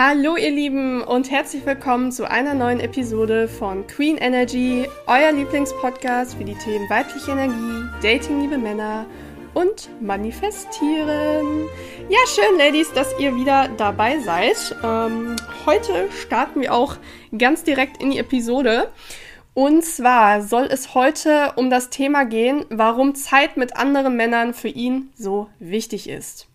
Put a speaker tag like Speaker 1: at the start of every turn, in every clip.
Speaker 1: Hallo ihr Lieben und herzlich willkommen zu einer neuen Episode von Queen Energy, euer Lieblingspodcast für die Themen weibliche Energie, Dating liebe Männer und Manifestieren. Ja, schön, Ladies, dass ihr wieder dabei seid. Ähm, heute starten wir auch ganz direkt in die Episode. Und zwar soll es heute um das Thema gehen, warum Zeit mit anderen Männern für ihn so wichtig ist.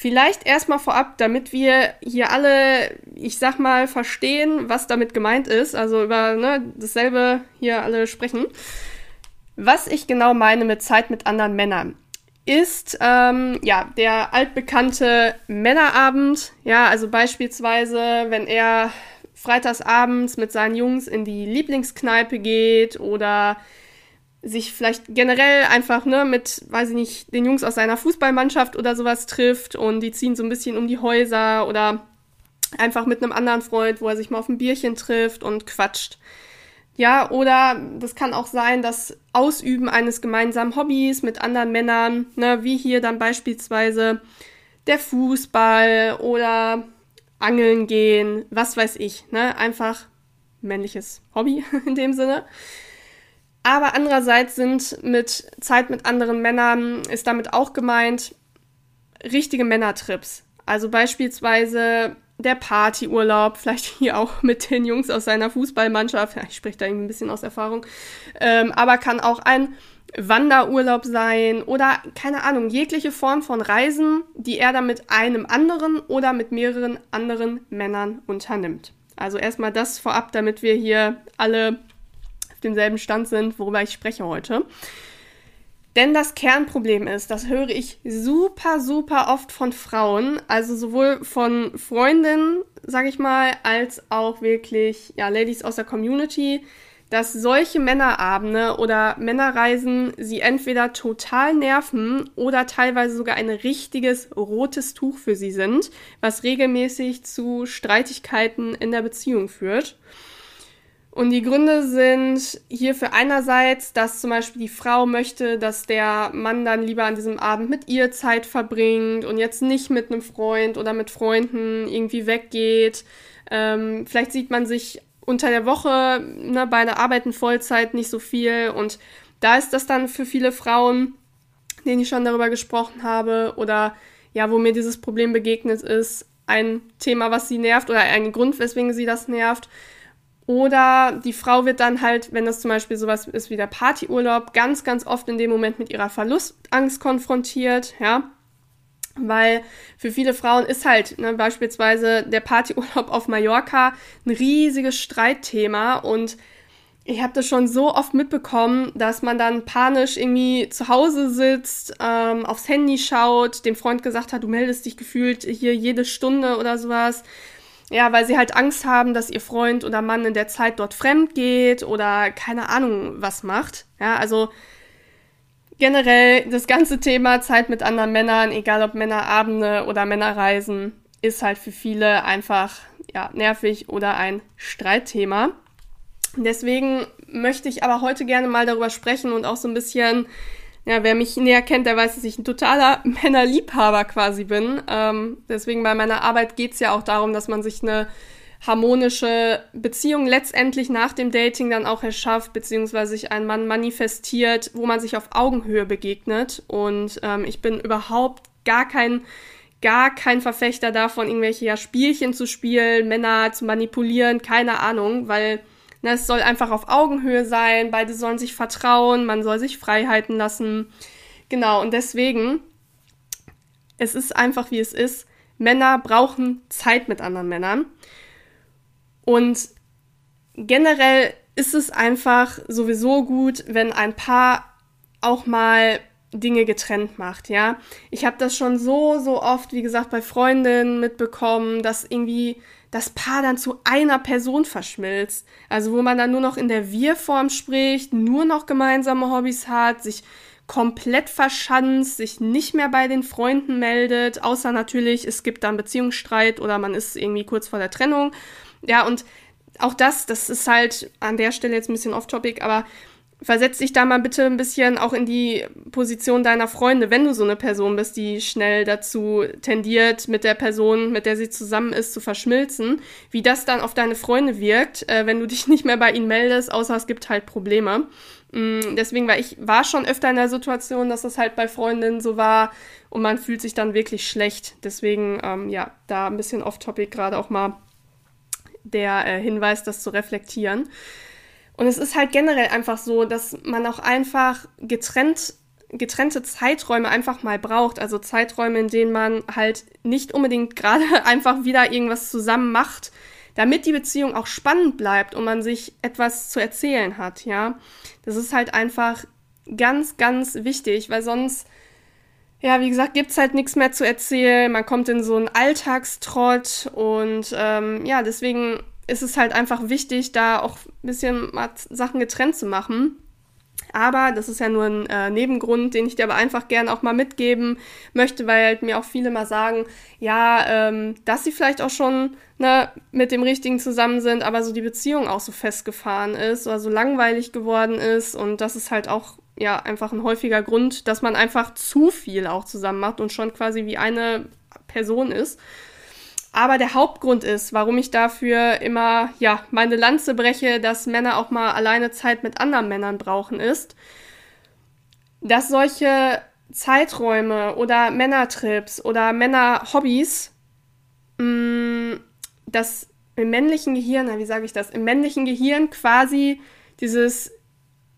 Speaker 1: Vielleicht erstmal vorab, damit wir hier alle, ich sag mal, verstehen, was damit gemeint ist, also über ne, dasselbe hier alle sprechen. Was ich genau meine mit Zeit mit anderen Männern, ist ähm, ja der altbekannte Männerabend. Ja, also beispielsweise, wenn er freitags abends mit seinen Jungs in die Lieblingskneipe geht oder sich vielleicht generell einfach ne, mit, weiß ich nicht, den Jungs aus seiner Fußballmannschaft oder sowas trifft und die ziehen so ein bisschen um die Häuser oder einfach mit einem anderen Freund, wo er sich mal auf ein Bierchen trifft und quatscht. Ja, oder das kann auch sein, das Ausüben eines gemeinsamen Hobbys mit anderen Männern, ne, wie hier dann beispielsweise der Fußball oder Angeln gehen, was weiß ich, ne, einfach männliches Hobby in dem Sinne. Aber andererseits sind mit Zeit mit anderen Männern, ist damit auch gemeint, richtige Männertrips. Also beispielsweise der Partyurlaub, vielleicht hier auch mit den Jungs aus seiner Fußballmannschaft. Ja, ich spreche da irgendwie ein bisschen aus Erfahrung. Ähm, aber kann auch ein Wanderurlaub sein oder keine Ahnung, jegliche Form von Reisen, die er dann mit einem anderen oder mit mehreren anderen Männern unternimmt. Also erstmal das vorab, damit wir hier alle auf demselben Stand sind, worüber ich spreche heute. Denn das Kernproblem ist, das höre ich super, super oft von Frauen, also sowohl von Freundinnen, sage ich mal, als auch wirklich, ja, Ladies aus der Community, dass solche Männerabende oder Männerreisen sie entweder total nerven oder teilweise sogar ein richtiges rotes Tuch für sie sind, was regelmäßig zu Streitigkeiten in der Beziehung führt. Und die Gründe sind hierfür einerseits, dass zum Beispiel die Frau möchte, dass der Mann dann lieber an diesem Abend mit ihr Zeit verbringt und jetzt nicht mit einem Freund oder mit Freunden irgendwie weggeht. Ähm, vielleicht sieht man sich unter der Woche, ne, beide arbeiten Vollzeit nicht so viel und da ist das dann für viele Frauen, denen ich schon darüber gesprochen habe oder ja, wo mir dieses Problem begegnet ist, ein Thema, was sie nervt oder ein Grund, weswegen sie das nervt. Oder die Frau wird dann halt, wenn das zum Beispiel sowas ist wie der Partyurlaub, ganz, ganz oft in dem Moment mit ihrer Verlustangst konfrontiert, ja. Weil für viele Frauen ist halt ne, beispielsweise der Partyurlaub auf Mallorca ein riesiges Streitthema und ich habe das schon so oft mitbekommen, dass man dann panisch irgendwie zu Hause sitzt, ähm, aufs Handy schaut, dem Freund gesagt hat, du meldest dich gefühlt hier jede Stunde oder sowas ja, weil sie halt Angst haben, dass ihr Freund oder Mann in der Zeit dort fremd geht oder keine Ahnung was macht. Ja, also generell das ganze Thema Zeit mit anderen Männern, egal ob Männerabende oder Männerreisen, ist halt für viele einfach ja, nervig oder ein Streitthema. Deswegen möchte ich aber heute gerne mal darüber sprechen und auch so ein bisschen ja, wer mich näher kennt, der weiß, dass ich ein totaler Männerliebhaber quasi bin. Ähm, deswegen bei meiner Arbeit geht's ja auch darum, dass man sich eine harmonische Beziehung letztendlich nach dem Dating dann auch erschafft, beziehungsweise sich ein Mann manifestiert, wo man sich auf Augenhöhe begegnet. Und ähm, ich bin überhaupt gar kein gar kein Verfechter davon, irgendwelche ja, Spielchen zu spielen, Männer zu manipulieren, keine Ahnung, weil Ne, es soll einfach auf Augenhöhe sein, beide sollen sich vertrauen, man soll sich Freiheiten lassen. Genau, und deswegen, es ist einfach wie es ist. Männer brauchen Zeit mit anderen Männern. Und generell ist es einfach sowieso gut, wenn ein Paar auch mal Dinge getrennt macht, ja. Ich habe das schon so, so oft, wie gesagt, bei Freundinnen mitbekommen, dass irgendwie das Paar dann zu einer Person verschmilzt. Also wo man dann nur noch in der Wir-Form spricht, nur noch gemeinsame Hobbys hat, sich komplett verschanzt, sich nicht mehr bei den Freunden meldet, außer natürlich, es gibt dann Beziehungsstreit oder man ist irgendwie kurz vor der Trennung. Ja, und auch das, das ist halt an der Stelle jetzt ein bisschen off-topic, aber versetz dich da mal bitte ein bisschen auch in die Position deiner Freunde, wenn du so eine Person bist, die schnell dazu tendiert, mit der Person, mit der sie zusammen ist, zu verschmilzen, wie das dann auf deine Freunde wirkt, äh, wenn du dich nicht mehr bei ihnen meldest, außer es gibt halt Probleme. Mm, deswegen war ich war schon öfter in der Situation, dass das halt bei Freundinnen so war und man fühlt sich dann wirklich schlecht. Deswegen, ähm, ja, da ein bisschen off-topic gerade auch mal der äh, Hinweis, das zu reflektieren. Und es ist halt generell einfach so, dass man auch einfach getrennt, getrennte Zeiträume einfach mal braucht. Also Zeiträume, in denen man halt nicht unbedingt gerade einfach wieder irgendwas zusammen macht, damit die Beziehung auch spannend bleibt und man sich etwas zu erzählen hat, ja. Das ist halt einfach ganz, ganz wichtig, weil sonst, ja, wie gesagt, gibt's halt nichts mehr zu erzählen. Man kommt in so einen Alltagstrott und ähm, ja, deswegen ist es halt einfach wichtig, da auch ein bisschen Sachen getrennt zu machen. Aber das ist ja nur ein äh, Nebengrund, den ich dir aber einfach gerne auch mal mitgeben möchte, weil halt mir auch viele mal sagen, ja, ähm, dass sie vielleicht auch schon ne, mit dem Richtigen zusammen sind, aber so die Beziehung auch so festgefahren ist oder so langweilig geworden ist. Und das ist halt auch ja einfach ein häufiger Grund, dass man einfach zu viel auch zusammen macht und schon quasi wie eine Person ist. Aber der Hauptgrund ist, warum ich dafür immer, ja, meine Lanze breche, dass Männer auch mal alleine Zeit mit anderen Männern brauchen, ist, dass solche Zeiträume oder Männertrips oder Männerhobbys, mm, das im männlichen Gehirn, na, wie sage ich das, im männlichen Gehirn quasi dieses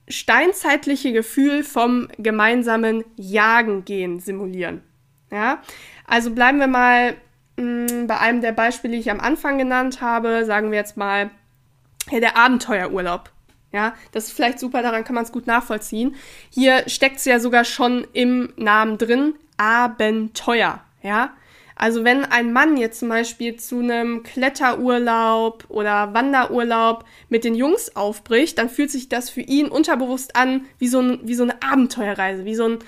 Speaker 1: steinzeitliche Gefühl vom gemeinsamen Jagen gehen simulieren. Ja, also bleiben wir mal bei einem der Beispiele, die ich am Anfang genannt habe, sagen wir jetzt mal, ja, der Abenteuerurlaub. Ja, das ist vielleicht super, daran kann man es gut nachvollziehen. Hier steckt es ja sogar schon im Namen drin, Abenteuer. Ja, also wenn ein Mann jetzt zum Beispiel zu einem Kletterurlaub oder Wanderurlaub mit den Jungs aufbricht, dann fühlt sich das für ihn unterbewusst an wie so, ein, wie so eine Abenteuerreise, wie so ein,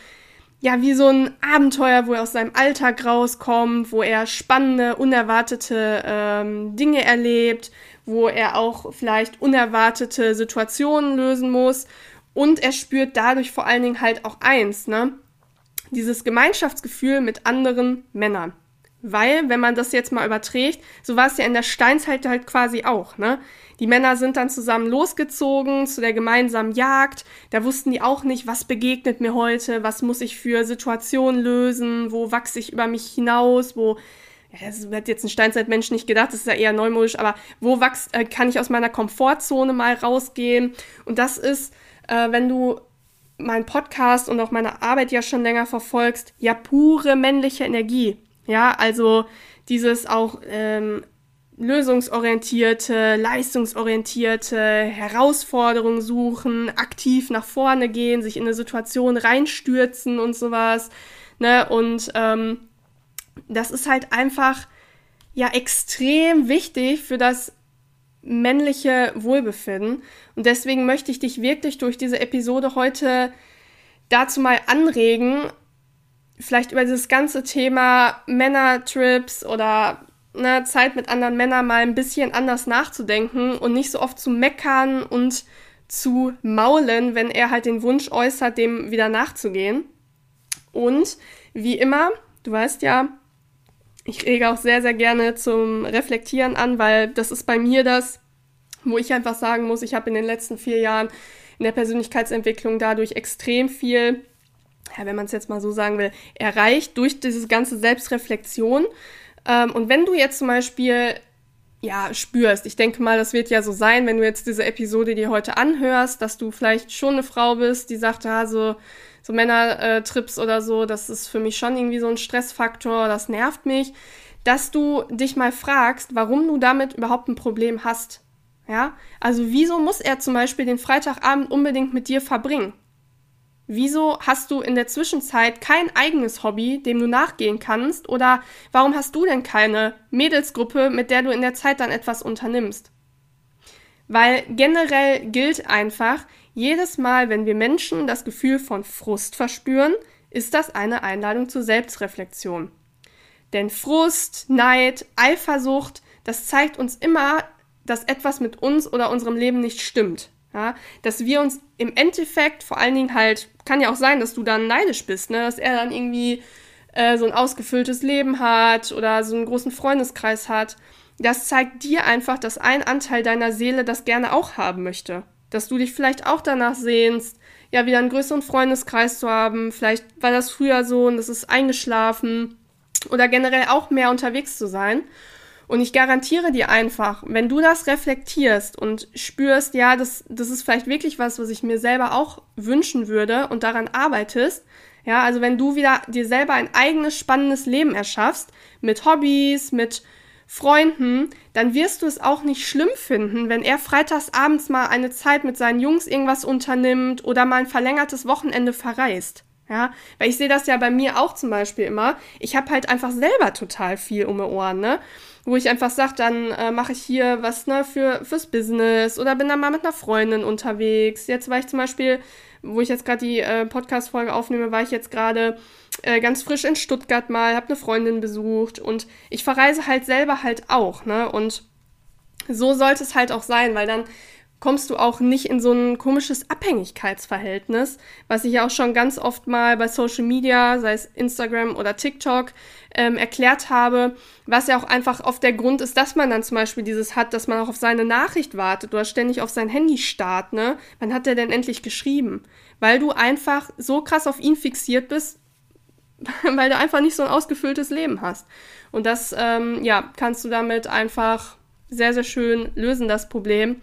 Speaker 1: ja, wie so ein Abenteuer, wo er aus seinem Alltag rauskommt, wo er spannende, unerwartete ähm, Dinge erlebt, wo er auch vielleicht unerwartete Situationen lösen muss. Und er spürt dadurch vor allen Dingen halt auch eins, ne? Dieses Gemeinschaftsgefühl mit anderen Männern. Weil, wenn man das jetzt mal überträgt, so war es ja in der Steinzeit halt quasi auch, ne? Die Männer sind dann zusammen losgezogen zu der gemeinsamen Jagd. Da wussten die auch nicht, was begegnet mir heute, was muss ich für Situationen lösen, wo wachse ich über mich hinaus, wo das hat jetzt ein Steinzeitmensch nicht gedacht, das ist ja eher neumodisch, aber wo wachst, äh, kann ich aus meiner Komfortzone mal rausgehen? Und das ist, äh, wenn du meinen Podcast und auch meine Arbeit ja schon länger verfolgst, ja pure männliche Energie. Ja, also dieses auch ähm, lösungsorientierte, leistungsorientierte Herausforderungen suchen, aktiv nach vorne gehen, sich in eine Situation reinstürzen und sowas. Ne? Und ähm, das ist halt einfach ja extrem wichtig für das männliche Wohlbefinden. Und deswegen möchte ich dich wirklich durch diese Episode heute dazu mal anregen, vielleicht über dieses ganze Thema Männertrips oder ne, Zeit mit anderen Männern mal ein bisschen anders nachzudenken und nicht so oft zu meckern und zu maulen, wenn er halt den Wunsch äußert, dem wieder nachzugehen. Und wie immer, du weißt ja, ich rege auch sehr, sehr gerne zum Reflektieren an, weil das ist bei mir das, wo ich einfach sagen muss, ich habe in den letzten vier Jahren in der Persönlichkeitsentwicklung dadurch extrem viel, ja, wenn man es jetzt mal so sagen will, erreicht durch diese ganze Selbstreflexion. Ähm, und wenn du jetzt zum Beispiel ja, spürst. Ich denke mal, das wird ja so sein, wenn du jetzt diese Episode dir heute anhörst, dass du vielleicht schon eine Frau bist, die sagt, ja, so, so Männertrips oder so, das ist für mich schon irgendwie so ein Stressfaktor, das nervt mich, dass du dich mal fragst, warum du damit überhaupt ein Problem hast. Ja, also wieso muss er zum Beispiel den Freitagabend unbedingt mit dir verbringen? Wieso hast du in der Zwischenzeit kein eigenes Hobby, dem du nachgehen kannst? Oder warum hast du denn keine Mädelsgruppe, mit der du in der Zeit dann etwas unternimmst? Weil generell gilt einfach, jedes Mal, wenn wir Menschen das Gefühl von Frust verspüren, ist das eine Einladung zur Selbstreflexion. Denn Frust, Neid, Eifersucht, das zeigt uns immer, dass etwas mit uns oder unserem Leben nicht stimmt. Ja, dass wir uns im Endeffekt vor allen Dingen halt, kann ja auch sein, dass du dann neidisch bist, ne? dass er dann irgendwie äh, so ein ausgefülltes Leben hat oder so einen großen Freundeskreis hat. Das zeigt dir einfach, dass ein Anteil deiner Seele das gerne auch haben möchte. Dass du dich vielleicht auch danach sehnst, ja, wieder einen größeren Freundeskreis zu haben. Vielleicht war das früher so und das ist eingeschlafen. Oder generell auch mehr unterwegs zu sein. Und ich garantiere dir einfach, wenn du das reflektierst und spürst, ja, das, das ist vielleicht wirklich was, was ich mir selber auch wünschen würde und daran arbeitest, ja, also wenn du wieder dir selber ein eigenes spannendes Leben erschaffst, mit Hobbys, mit Freunden, dann wirst du es auch nicht schlimm finden, wenn er freitags abends mal eine Zeit mit seinen Jungs irgendwas unternimmt oder mal ein verlängertes Wochenende verreist. Ja, weil ich sehe das ja bei mir auch zum Beispiel immer. Ich habe halt einfach selber total viel um die Ohren, ne? Wo ich einfach sage, dann äh, mache ich hier was ne, für, fürs Business oder bin dann mal mit einer Freundin unterwegs. Jetzt war ich zum Beispiel, wo ich jetzt gerade die äh, Podcast-Folge aufnehme, war ich jetzt gerade äh, ganz frisch in Stuttgart mal, habe eine Freundin besucht und ich verreise halt selber halt auch, ne? Und so sollte es halt auch sein, weil dann kommst du auch nicht in so ein komisches Abhängigkeitsverhältnis, was ich ja auch schon ganz oft mal bei Social Media, sei es Instagram oder TikTok, ähm, erklärt habe, was ja auch einfach oft der Grund ist, dass man dann zum Beispiel dieses hat, dass man auch auf seine Nachricht wartet oder ständig auf sein Handy starrt, ne? Wann hat der denn endlich geschrieben? Weil du einfach so krass auf ihn fixiert bist, weil du einfach nicht so ein ausgefülltes Leben hast. Und das, ähm, ja, kannst du damit einfach sehr, sehr schön lösen, das Problem.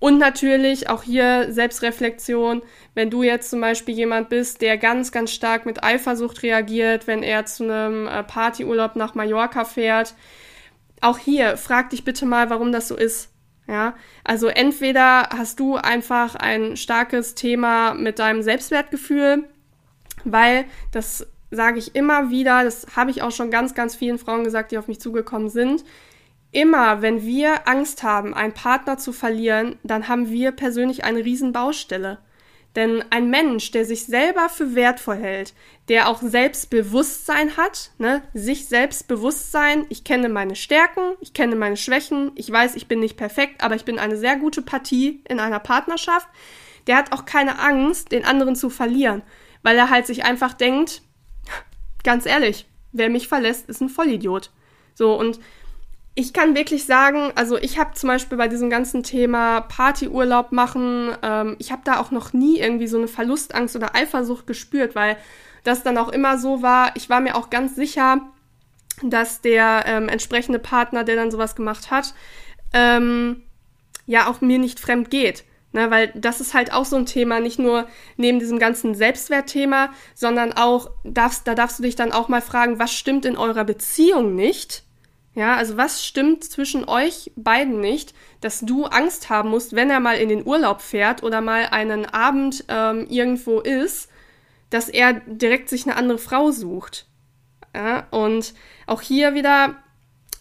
Speaker 1: Und natürlich auch hier Selbstreflexion, wenn du jetzt zum Beispiel jemand bist, der ganz, ganz stark mit Eifersucht reagiert, wenn er zu einem äh, Partyurlaub nach Mallorca fährt. Auch hier, frag dich bitte mal, warum das so ist. Ja, also entweder hast du einfach ein starkes Thema mit deinem Selbstwertgefühl, weil das sage ich immer wieder, das habe ich auch schon ganz, ganz vielen Frauen gesagt, die auf mich zugekommen sind. Immer, wenn wir Angst haben, einen Partner zu verlieren, dann haben wir persönlich eine Riesenbaustelle. Denn ein Mensch, der sich selber für wertvoll hält, der auch Selbstbewusstsein hat, ne, sich Selbstbewusstsein, ich kenne meine Stärken, ich kenne meine Schwächen, ich weiß, ich bin nicht perfekt, aber ich bin eine sehr gute Partie in einer Partnerschaft, der hat auch keine Angst, den anderen zu verlieren, weil er halt sich einfach denkt, ganz ehrlich, wer mich verlässt, ist ein Vollidiot. So, und ich kann wirklich sagen, also ich habe zum Beispiel bei diesem ganzen Thema Partyurlaub machen, ähm, ich habe da auch noch nie irgendwie so eine Verlustangst oder Eifersucht gespürt, weil das dann auch immer so war. Ich war mir auch ganz sicher, dass der ähm, entsprechende Partner, der dann sowas gemacht hat, ähm, ja auch mir nicht fremd geht. Ne, weil das ist halt auch so ein Thema, nicht nur neben diesem ganzen Selbstwertthema, sondern auch, darfst, da darfst du dich dann auch mal fragen, was stimmt in eurer Beziehung nicht? Ja, also was stimmt zwischen euch beiden nicht, dass du Angst haben musst, wenn er mal in den Urlaub fährt oder mal einen Abend ähm, irgendwo ist, dass er direkt sich eine andere Frau sucht. Ja, und auch hier wieder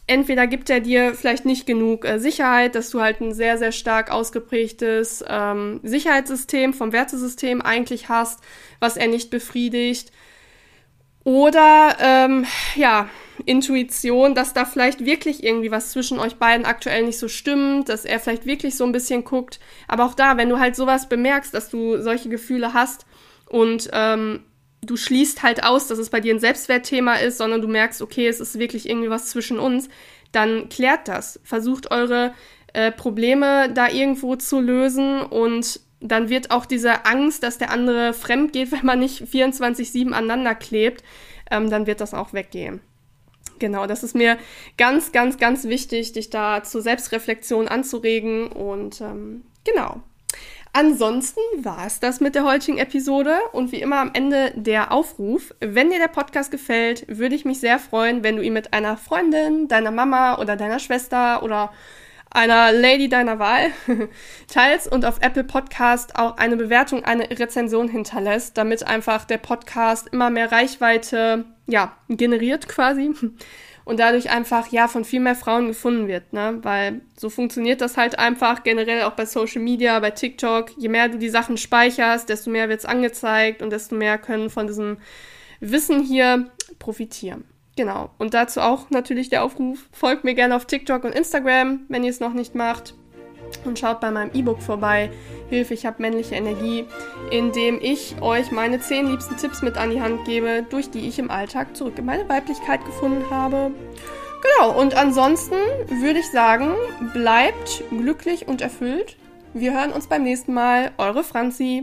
Speaker 1: entweder gibt er dir vielleicht nicht genug äh, Sicherheit, dass du halt ein sehr, sehr stark ausgeprägtes ähm, Sicherheitssystem vom Wertesystem eigentlich hast, was er nicht befriedigt. Oder ähm, ja, Intuition, dass da vielleicht wirklich irgendwie was zwischen euch beiden aktuell nicht so stimmt, dass er vielleicht wirklich so ein bisschen guckt. Aber auch da, wenn du halt sowas bemerkst, dass du solche Gefühle hast und ähm, du schließt halt aus, dass es bei dir ein Selbstwertthema ist, sondern du merkst, okay, es ist wirklich irgendwie was zwischen uns, dann klärt das. Versucht eure äh, Probleme da irgendwo zu lösen und dann wird auch diese Angst, dass der andere fremd geht, wenn man nicht 24-7 aneinander klebt, ähm, dann wird das auch weggehen. Genau, das ist mir ganz, ganz, ganz wichtig, dich da zur Selbstreflexion anzuregen und ähm, genau. Ansonsten war es das mit der heutigen Episode und wie immer am Ende der Aufruf. Wenn dir der Podcast gefällt, würde ich mich sehr freuen, wenn du ihn mit einer Freundin, deiner Mama oder deiner Schwester oder einer Lady deiner Wahl teilst und auf Apple Podcast auch eine Bewertung, eine Rezension hinterlässt, damit einfach der Podcast immer mehr Reichweite, ja, generiert quasi und dadurch einfach ja von viel mehr Frauen gefunden wird, ne? Weil so funktioniert das halt einfach generell auch bei Social Media, bei TikTok. Je mehr du die Sachen speicherst, desto mehr wird's angezeigt und desto mehr können von diesem Wissen hier profitieren. Genau. Und dazu auch natürlich der Aufruf, folgt mir gerne auf TikTok und Instagram, wenn ihr es noch nicht macht. und schaut bei meinem E-Book vorbei, Hilfe, ich habe männliche Energie, in dem ich euch meine 10 liebsten Tipps mit an die Hand gebe, durch die ich im Alltag zurück in meine Weiblichkeit gefunden habe. Genau, und ansonsten würde ich sagen, bleibt glücklich und erfüllt. Wir hören uns beim nächsten Mal. Eure Franzi.